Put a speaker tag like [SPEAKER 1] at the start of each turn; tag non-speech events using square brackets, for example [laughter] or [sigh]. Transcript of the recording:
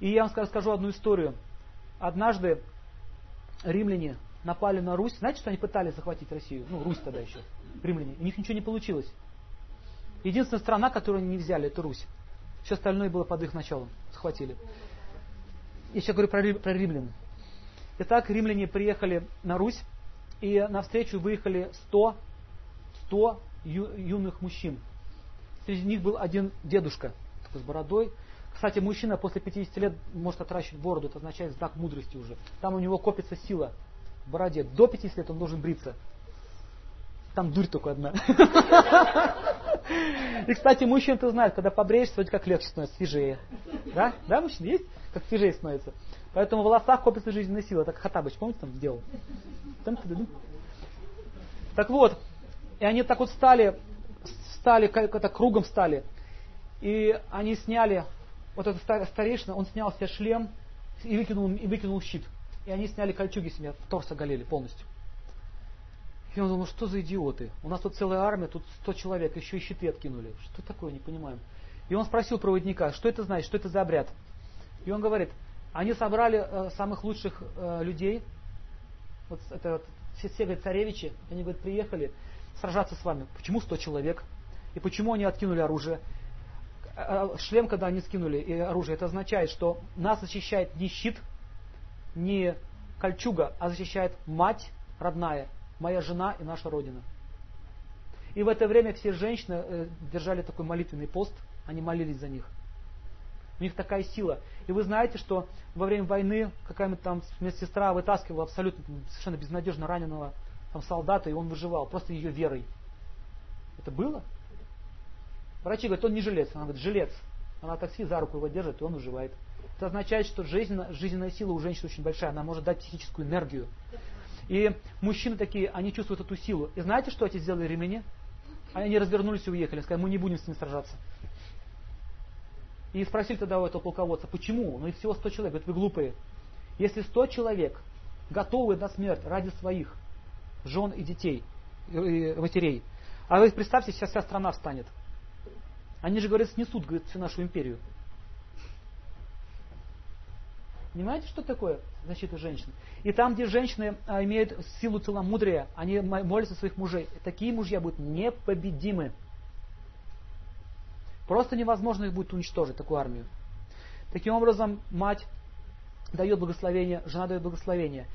[SPEAKER 1] И я вам расскажу одну историю. Однажды римляне напали на Русь. Знаете, что они пытались захватить Россию? Ну, Русь тогда еще. Римляне. У них ничего не получилось. Единственная страна, которую они не взяли, это Русь. Все остальное было под их началом. Схватили. Я сейчас говорю про, про римлян. Итак, римляне приехали на Русь, и навстречу выехали 100, 100 ю, юных мужчин. Среди них был один дедушка с бородой. Кстати, мужчина после 50 лет может отращивать бороду, это означает знак мудрости уже. Там у него копится сила в бороде. До 50 лет он должен бриться. Там дурь только одна. [laughs] И, кстати, мужчин ты знаешь, когда побреешься, вроде как легче становится, свежее. Да? Да, мужчина есть? Как свежее становится. Поэтому в волосах копится жизненная сила. Так Хатабыч, помните, там сделал? Так вот, и они так вот стали, стали, как-то кругом стали. И они сняли, вот этот старейшина, он снял себе шлем и выкинул, и выкинул щит. И они сняли кольчуги себе, в торс оголели полностью. И он думал, ну что за идиоты? У нас тут целая армия, тут 100 человек, еще и щиты откинули. Что такое, не понимаем. И он спросил проводника, что это значит, что это за обряд? И он говорит, они собрали э, самых лучших э, людей, вот это вот, все, все говорят, царевичи, они говорят, приехали сражаться с вами. Почему 100 человек? И почему они откинули оружие? Э, э, шлем, когда они скинули и оружие, это означает, что нас защищает не щит, не кольчуга, а защищает мать родная, моя жена и наша Родина. И в это время все женщины э, держали такой молитвенный пост, они молились за них. У них такая сила. И вы знаете, что во время войны какая-нибудь там медсестра вытаскивала абсолютно совершенно безнадежно раненого там, солдата, и он выживал просто ее верой. Это было? Врачи говорят, он не жилец. Она говорит, жилец. Она такси за руку его держит, и он выживает. Это означает, что жизненная, жизненная сила у женщины очень большая, она может дать психическую энергию. И мужчины такие, они чувствуют эту силу. И знаете, что эти сделали римляне? Они развернулись и уехали, сказали, мы не будем с ними сражаться. И спросили тогда у этого полководца, почему? Ну и всего 100 человек. Говорит, вы глупые. Если 100 человек готовы на смерть ради своих жен и детей, и матерей, а вы представьте, сейчас вся страна встанет. Они же, говорят, снесут говорит, всю нашу империю. Понимаете, что такое защита женщин? И там, где женщины а, имеют силу целомудрия, они молятся своих мужей. Такие мужья будут непобедимы. Просто невозможно их будет уничтожить, такую армию. Таким образом, мать дает благословение, жена дает благословение.